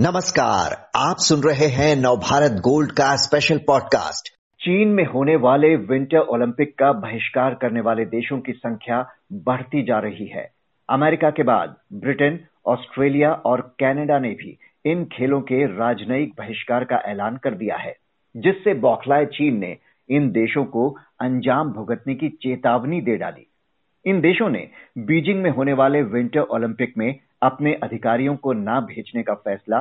नमस्कार, आप सुन रहे हैं नवभारत गोल्ड का स्पेशल पॉडकास्ट चीन में होने वाले विंटर ओलंपिक का बहिष्कार करने वाले देशों की संख्या बढ़ती जा रही है। अमेरिका के बाद ब्रिटेन, ऑस्ट्रेलिया और कनाडा ने भी इन खेलों के राजनयिक बहिष्कार का ऐलान कर दिया है, जिससे बौखलाए चीन ने इन देशों को अंजाम भुगतने की चेतावनी दे डाली। इन देशों ने बीजिंग में होने वाले विंटर ओलंपिक में अपने अधिकारियों को न भेजने का फैसला,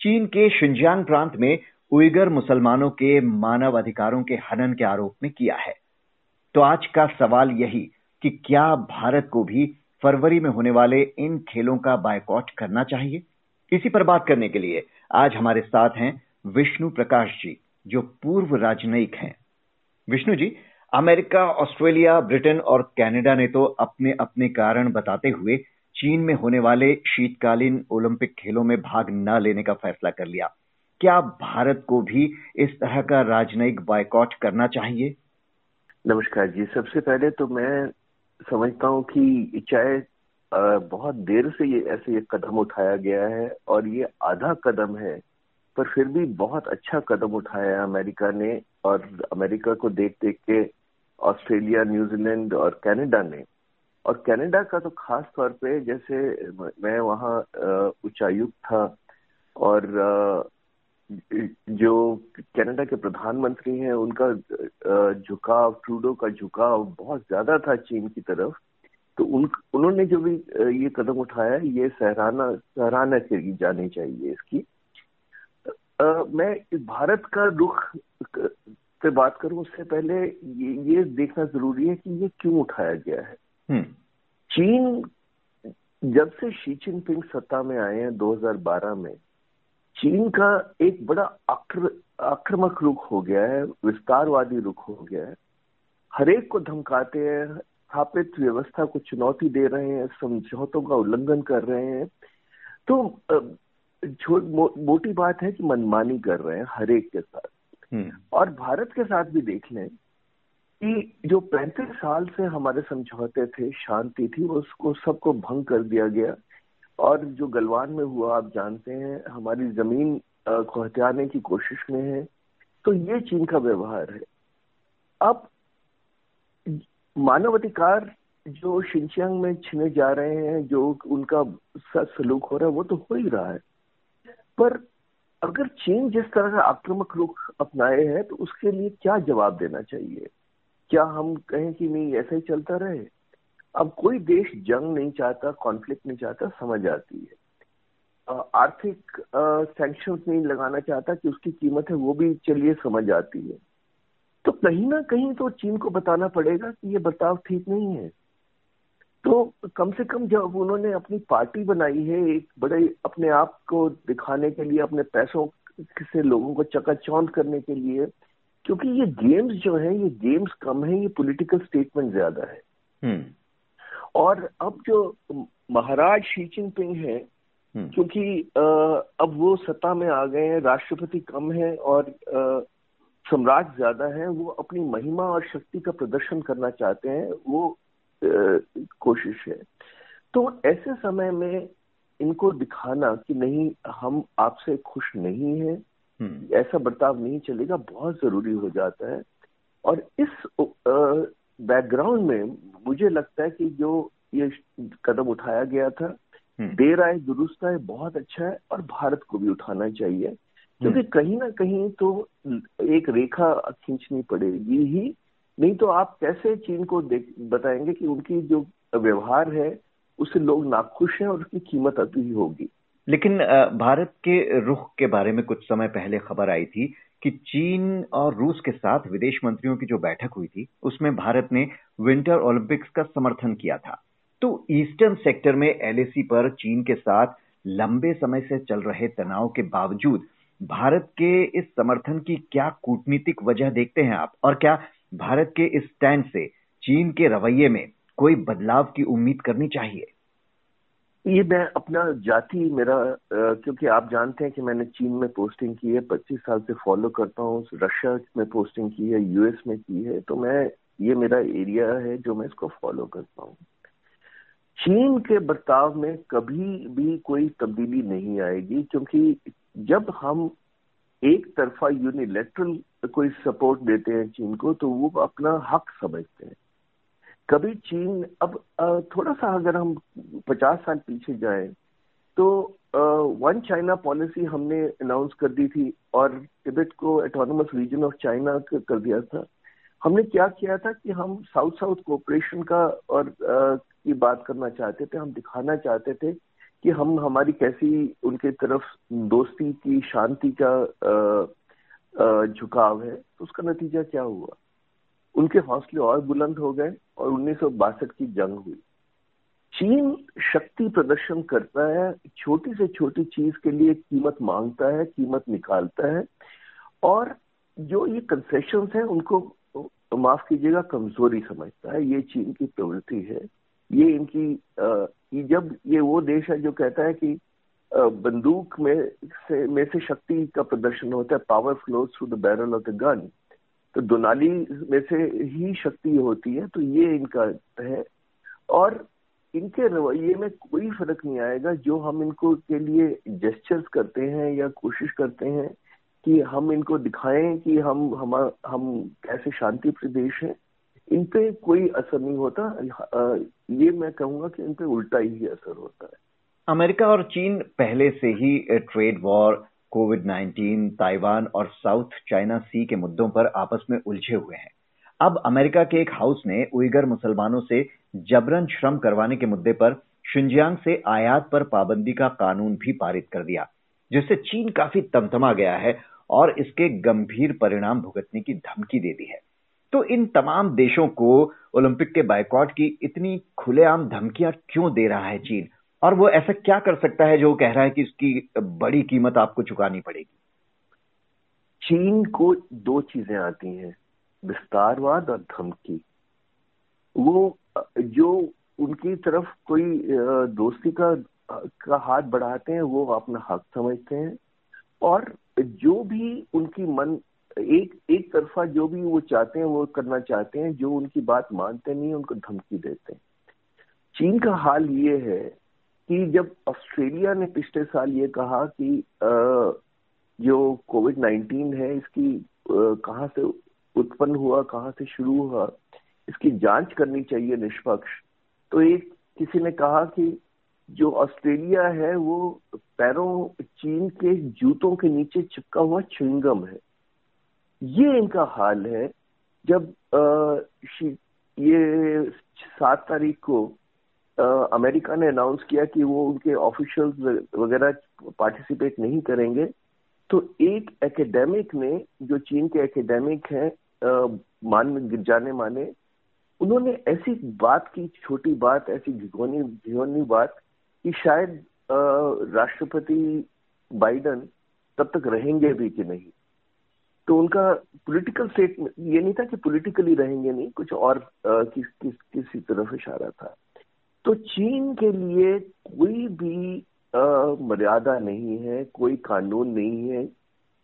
चीन के शिंजियांग प्रांत में उइगर मुसलमानों के मानव अधिकारों के हनन के आरोप में किया है। तो आज का सवाल यही कि क्या भारत को भी फरवरी में होने वाले इन खेलों का बायकॉट करना चाहिए? इसी पर बात करने के लिए आज हमारे साथ हैं विष्णु प्रकाश जी, जो पूर्व राजनयिक हैं। Vishnu ji, America, Australia, Britain और कनाडा ने तो अपने अपने कारण बताते हुए चीन में होने वाले शीतकालीन ओलंपिक खेलों में भाग न लेने का फैसला कर लिया। क्या भारत को भी इस तरह का राजनयिक बायकॉट करना चाहिए? नमस्कार जी। सबसे पहले तो मैं समझता हूँ कि चाहे बहुत देर से ये ऐसे ये कदम उठाया गया है और ये आधा कदम है, पर फिर भी बहुत अच्छा कदम उठाया है अमेरिका ने और अमेरिका को देख देख के ऑस्ट्रेलिया, न्यूजीलैंड और कनाडा ने। और कनाडा का तो खास तौर पे जैसे मैं वहाँ उच्चायुक्त था और जो कनाडा के प्रधानमंत्री हैं उनका झुकाव ट्रूडो का झुकाव बहुत ज़्यादा था चीन की तरफ़ तो उन उन्होंने जो भी ये कदम उठाया ये सहराना सराहना की जानी चाहिए इसकी आ, मैं भारत का रुख पे बात करूँ उससे पहले ये, ये देखना ज़रूरी है कि ये क्यों उठाया गया है। चीन जब से शी जिनपिंग सत्ता में आए हैं 2012 में चीन का एक बड़ा आक्रामक रुख हो गया है विस्तारवादी रुख हो गया है। हरेक को धमकाते हैं स्थापित व्यवस्था को चुनौती दे रहे हैं समझौतों का उल्लंघन कर रहे हैं। तो मो, मोटी बात है कि मनमानी कर रहे हैं हरेक के साथ। हम्म। और भारत के साथ भी देख लें कि जो पैंतीस साल से हमारे समझौते थे, शांति थी उसको सबको भंग कर दिया गया। और जो गलवान में हुआ, आप जानते हैं, हमारी ज़मीन को हथियाने की कोशिश में है तो ये चीन का व्यवहार है। अब मानवाधिकार जो शिंचियांग में छिने जा रहे हैं, जो उनका सलूक हो रहा है, वो तो हो ही रहा है। पर अगर चीन जिस तरह का आक्रामक रुख अपनाए हैं तो उसके लिए क्या जवाब देना चाहिए? क्या हम कहें कि नहीं, ऐसा ही चलता रहे? अब कोई देश जंग नहीं चाहता कॉन्फ्लिक्ट नहीं चाहता, समझ आती है। आर्थिक सैंक्शन नहीं लगाना चाहता कि उसकी कीमत है, वो भी चलिए समझ आती है। तो कहीं ना कहीं तो चीन को बताना पड़ेगा कि ये बर्ताव ठीक नहीं है। तो कम से कम जब उन्होंने अपनी पार्टी बनाई है, एक बड़े अपने आप को दिखाने के लिए, अपने पैसों से लोगों को चकाचौंध करने के लिए क्योंकि ये गेम्स जो है ये गेम्स कम है ये पॉलिटिकल स्टेटमेंट ज़्यादा है हम्म। और अब जो महाराज शी जिनपिंग है। क्योंकि अब वो सत्ता में आ गए हैं राष्ट्रपति कम है और सम्राट ज़्यादा है वो अपनी महिमा और शक्ति का प्रदर्शन करना चाहते हैं वो आ, कोशिश है तो ऐसे समय में इनको दिखाना कि नहीं हम आपसे खुश नहीं है। ऐसा बर्ताव नहीं चलेगा बहुत ज़रूरी हो जाता है। और इस बैकग्राउंड में मुझे लगता है कि जो ये कदम उठाया गया था हम्म। देर आए दुरुस्त आए बहुत अच्छा है और भारत को भी उठाना चाहिए। क्योंकि हम्म। कहीं ना कहीं तो एक रेखा खींचनी पड़ेगी ही। नहीं तो आप कैसे चीन को देख बताएँगे कि उनकी जो व्यवहार है उससे लोग नाखुश हैं और उसकी कीमत अभी होगी। लेकिन भारत के रुख के बारे में कुछ समय पहले खबर आई थी कि चीन और रूस के साथ विदेश मंत्रियों की जो बैठक हुई थी, उसमें भारत ने विंटर ओलंपिक्स का समर्थन किया था। तो ईस्टर्न सेक्टर में एलएसी पर चीन के साथ लंबे समय से चल रहे तनाव के बावजूद भारत के इस समर्थन की क्या कूटनीतिक वजह देखते हैं आप? और क्या भारत के इस स्टैंड से चीन के रवैये में कोई बदलाव की उम्मीद करनी चाहिए? ये मैं अपना जाति, मेरा क्योंकि आप जानते हैं कि मैंने चीन में पोस्टिंग की है, पच्चीस साल से फॉलो करता हूँ रशिया में पोस्टिंग की है यूएस में की है तो मैं, ये मेरा एरिया है जो मैं इसको फॉलो करता हूँ। चीन के बर्ताव में कभी भी कोई तब्दीली नहीं आएगी, क्योंकि जब हम एक तरफा यूनिलेटरल कोई सपोर्ट देते हैं चीन को तो वो अपना हक समझते हैं। कभी चीन अब थोड़ा सा अगर हम पचास साल पीछे जाएँ तो वन चाइना पॉलिसी हमने अनाउंस कर दी थी और तिब्बत को एटोनमस रीजन ऑफ़ चाइना कर दिया था। हमने क्या किया था कि हम साउथ साउथ कोऑपरेशन का और आ, की बात करना चाहते थे हम दिखाना चाहते थे कि हम हमारी कैसी उनके तरफ़ दोस्ती की शांति का झुकाव है। तो उसका नतीजा क्या हुआ? उनके हौसले और बुलंद हो गए और उन्नीस सौ बासठ की जंग हुई। चीन शक्ति प्रदर्शन करता है, छोटी से छोटी चीज़ के लिए कीमत माँगता है, कीमत निकालता है और जो ये कंसेशन है, उनको माफ़ कीजिएगा, कमज़ोरी समझता है। ये चीन की प्रवृत्ति है। ये इनकी जब ये वो देश है जो कहता है कि बंदूक में से में से शक्ति का प्रदर्शन होता है power flow through the barrel of the gun तो दोनाली में से ही शक्ति होती है तो ये इनका है। और इनके रवैये में कोई फ़र्क नहीं आएगा, जो हम इनको के लिए जेस्चर्स करते हैं या कोशिश करते हैं कि हम इनको दिखाएँ कि हम हम हम कैसे शांति प्रदेश हैं, इन पे कोई असर नहीं होता। ये मैं कहूँगा कि इन पे उल्टा ही असर होता है। अमेरिका और चीन पहले से ही ट्रेड वॉर कोविड 19 ताइवान और साउथ चाइना सी के मुद्दों पर आपस में उलझे हुए हैं। अब अमेरिका के एक हाउस ने उइगर मुसलमानों से जबरन श्रम करवाने के मुद्दे पर शिंजियांग से आयात पर पाबंदी का कानून भी पारित कर दिया, जिससे चीन काफ़ी तमतमा गया है और इसके गंभीर परिणाम भुगतने की धमकी दे दी है। तो इन तमाम देशों को ओलंपिक के बायकॉट की इतनी खुलेआम धमकियाँ क्यों दे रहा है चीन? और वो ऐसा क्या कर सकता है जो कह रहा है कि इसकी बड़ी कीमत आपको चुकानी पड़ेगी? चीन को दो चीज़ें आती हैं, विस्तारवाद और धमकी। वो, जो उनकी तरफ़ कोई दोस्ती का का हाथ बढ़ाते हैं, वो अपना हक समझते हैं। और जो भी उनकी मन, एक एक तरफा जो भी वो चाहते हैं, वो करना चाहते हैं, जो उनकी बात मानते नहीं उनको धमकी देते हैं। चीन का हाल ये है कि जब ऑस्ट्रेलिया ने पिछले साल ये कहा कि जो कोविड नाइन्टीन है इसकी कहाँ से उत्पन्न हुआ कहाँ से शुरू हुआ इसकी जाँच करनी चाहिए निष्पक्ष। तो एक किसी ने कहा कि जो ऑस्ट्रेलिया है वो पैरों चीन के जूतों के नीचे चिपका हुआ च्विंगम है। ये इनका हाल है। जब आ, ये सात तारीख को अमेरिका ने अनाउंस किया कि वो उनके ऑफिशियल्स वगैरह पार्टिसिपेट नहीं करेंगे। तो एक एकेडमिक ने जो चीन के एकेडमिक हैं मान जाने माने उन्होंने ऐसी बात की छोटी बात ऐसी भिगोनी भिगोनी बात कि शायद राष्ट्रपति बाइडन तब तक रहेंगे भी कि नहीं। तो उनका पॉलिटिकल स्टेटमेंट ये नहीं था कि पॉलिटिकली रहेंगे नहीं कुछ और आ, किस किस किसी तरफ़ इशारा था। तो चीन के लिए कोई भी मर्यादा नहीं है कोई कानून नहीं है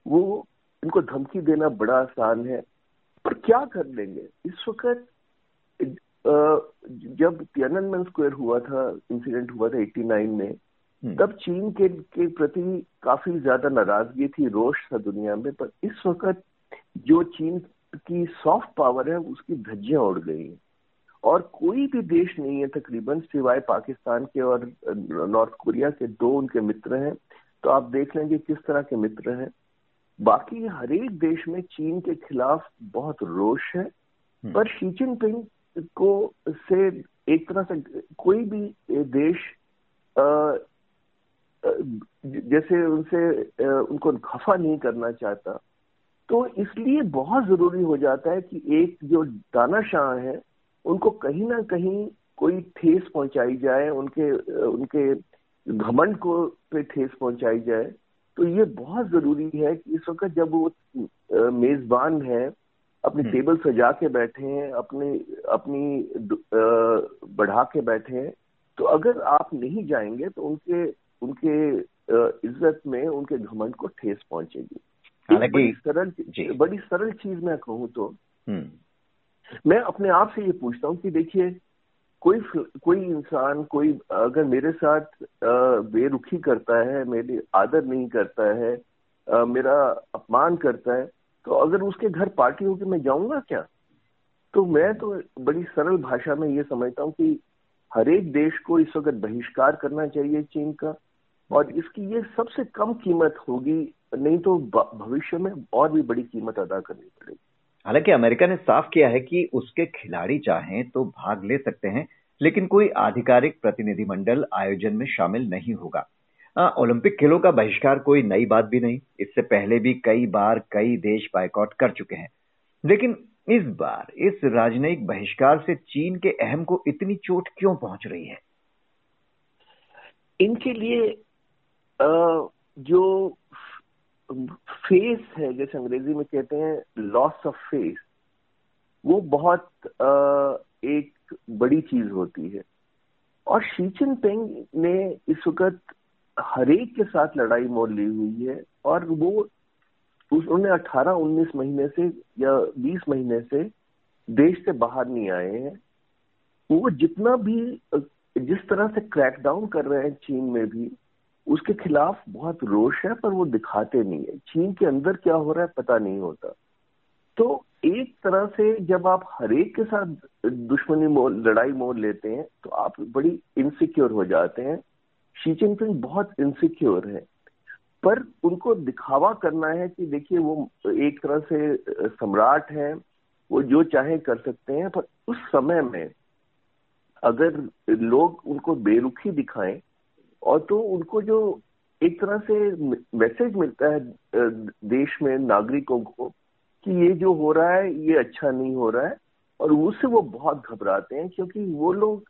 वो इनको धमकी देना बड़ा आसान है। पर क्या कर लेंगे? इस वक्त जब तियाननमेन स्क्वायर हुआ था इंसिडेंट हुआ था 89 में हम्म। तब चीन के के प्रति काफ़ी ज़्यादा नाराज़गी थी रोष था दुनिया में पर इस वक्त जो चीन की सॉफ्ट पावर है उसकी धज्जियाँ उड़ गई हैं। और कोई भी देश नहीं है तकरीबन सिवाय पाकिस्तान के और नॉर्थ कोरिया के दो उनके मित्र हैं। तो आप देख लेंगे किस तरह के मित्र हैं। बाकी हर एक देश में चीन के खिलाफ बहुत रोष है हम्म। पर शी जिनपिंग को से एक तरह से कोई भी देश जैसे उनसे उनको खफा नहीं करना चाहता। तो इसलिए बहुत ज़रूरी हो जाता है कि एक जो दानाशाह है उनको कहीं ना कहीं कोई ठेस पहुंचाई जाए उनके उनके घमंड को पे ठेस पहुंचाई जाए तो ये बहुत ज़रूरी है कि इस वक्त जब वो मेजबान है अपनी हम्म। टेबल सजा के बैठे हैं अपने अपनी बढ़ा के बैठे हैं तो अगर आप नहीं जाएँगे तो उनके उनके इज़्ज़त में उनके घमंड को ठेस पहुंचेगी बड़ी सरल बड़ी सरल चीज़ मैं कहूँ तो हम्म। मैं अपने आप से ये पूछता हूँ कि देखिए, कोई कोई इंसान, कोई अगर मेरे साथ बेरुखी करता है, मेरी आदर नहीं करता है मेरा अपमान करता है तो अगर उसके घर पार्टी होगी, मैं जाऊँगा क्या? तो मैं तो बड़ी सरल भाषा में ये समझता हूँ कि हर एक देश को इस वक्त बहिष्कार करना चाहिए चीन का, और इसकी ये सबसे कम कीमत होगी, नहीं तो भविष्य में और भी बड़ी कीमत अदा करनी पड़ेगी। हालाँकि अमेरिका ने साफ़ किया है कि उसके खिलाड़ी चाहें तो भाग ले सकते हैं, लेकिन कोई आधिकारिक प्रतिनिधिमंडल आयोजन में शामिल नहीं होगा। ओलंपिक खेलों का बहिष्कार कोई नई बात भी नहीं। इससे पहले भी कई बार कई देश बाइकआउट कर चुके हैं। लेकिन इस बार इस राजनयिक बहिष्कार से चीन के अहम को इतनी चोट क्यों पहुँच रही है? इनके लिए जो फेस है, जैसे अंग्रेज़ी में कहते हैं लॉस ऑफ़ फेस वो बहुत एक बड़ी चीज़ होती है। और शी जिनपिंग ने इस वक्त हरेक के साथ लड़ाई मोड़ ली हुई है, और वो उन्होंने 18-19 महीने से या 20 महीने से देश से बाहर नहीं आए हैं। वो जितना भी, जिस तरह से क्रैकडाउन कर रहे हैं चीन में भी उसके खिलाफ बहुत रोष है, पर वो दिखाते नहीं है। चीन के अंदर क्या हो रहा है, पता नहीं होता। तो एक तरह से जब आप हरेक के साथ दुश्मनी मोल लड़ाई मोल लेते हैं तो आप बड़ी इनसिक्योर हो जाते हैं। शी जिनपिंग बहुत इनसिक्योर है। पर उनको दिखावा करना है कि देखिए, वो एक तरह से सम्राट है, वो जो चाहे कर सकते हैं, पर उस समय में अगर लोग उनको बेरुखी दिखाएँ और तो उनको जो एक तरह से मैसेज मिलता है देश में, नागरिकों को, कि ये जो हो रहा है, ये अच्छा नहीं हो रहा है, और उससे वो बहुत घबराते हैं, क्योंकि वो लोग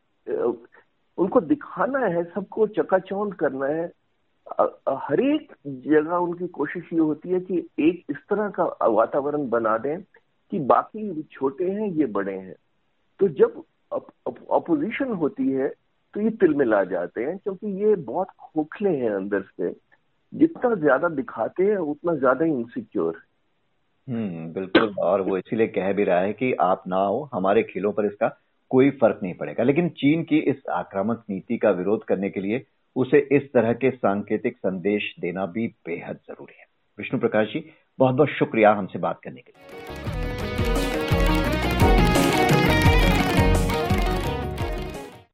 उनको दिखाना है, सबको चकाचौंध करना है। हर एक जगह उनकी कोशिश ये होती है कि एक इस तरह का वातावरण बना दें कि बाकी छोटे हैं, ये बड़े हैं। तो जब अपोजिशन होती है तो ये तिल मिला जाते हैं, क्योंकि ये बहुत खोखले हैं अंदर से। जितना ज़्यादा दिखाते हैं, उतना ज़्यादा इनसिक्योर हम्म बिल्कुल। और वो इसीलिए कह भी रहा है कि आप ना हो, हमारे खेलों पर इसका कोई फ़र्क नहीं पड़ेगा। लेकिन चीन की इस आक्रामक नीति का विरोध करने के लिए उसे इस तरह के सांकेतिक संदेश देना भी बेहद ज़रूरी है। विष्णु प्रकाश जी बहुत बहुत शुक्रिया हमसे बात करने के लिए।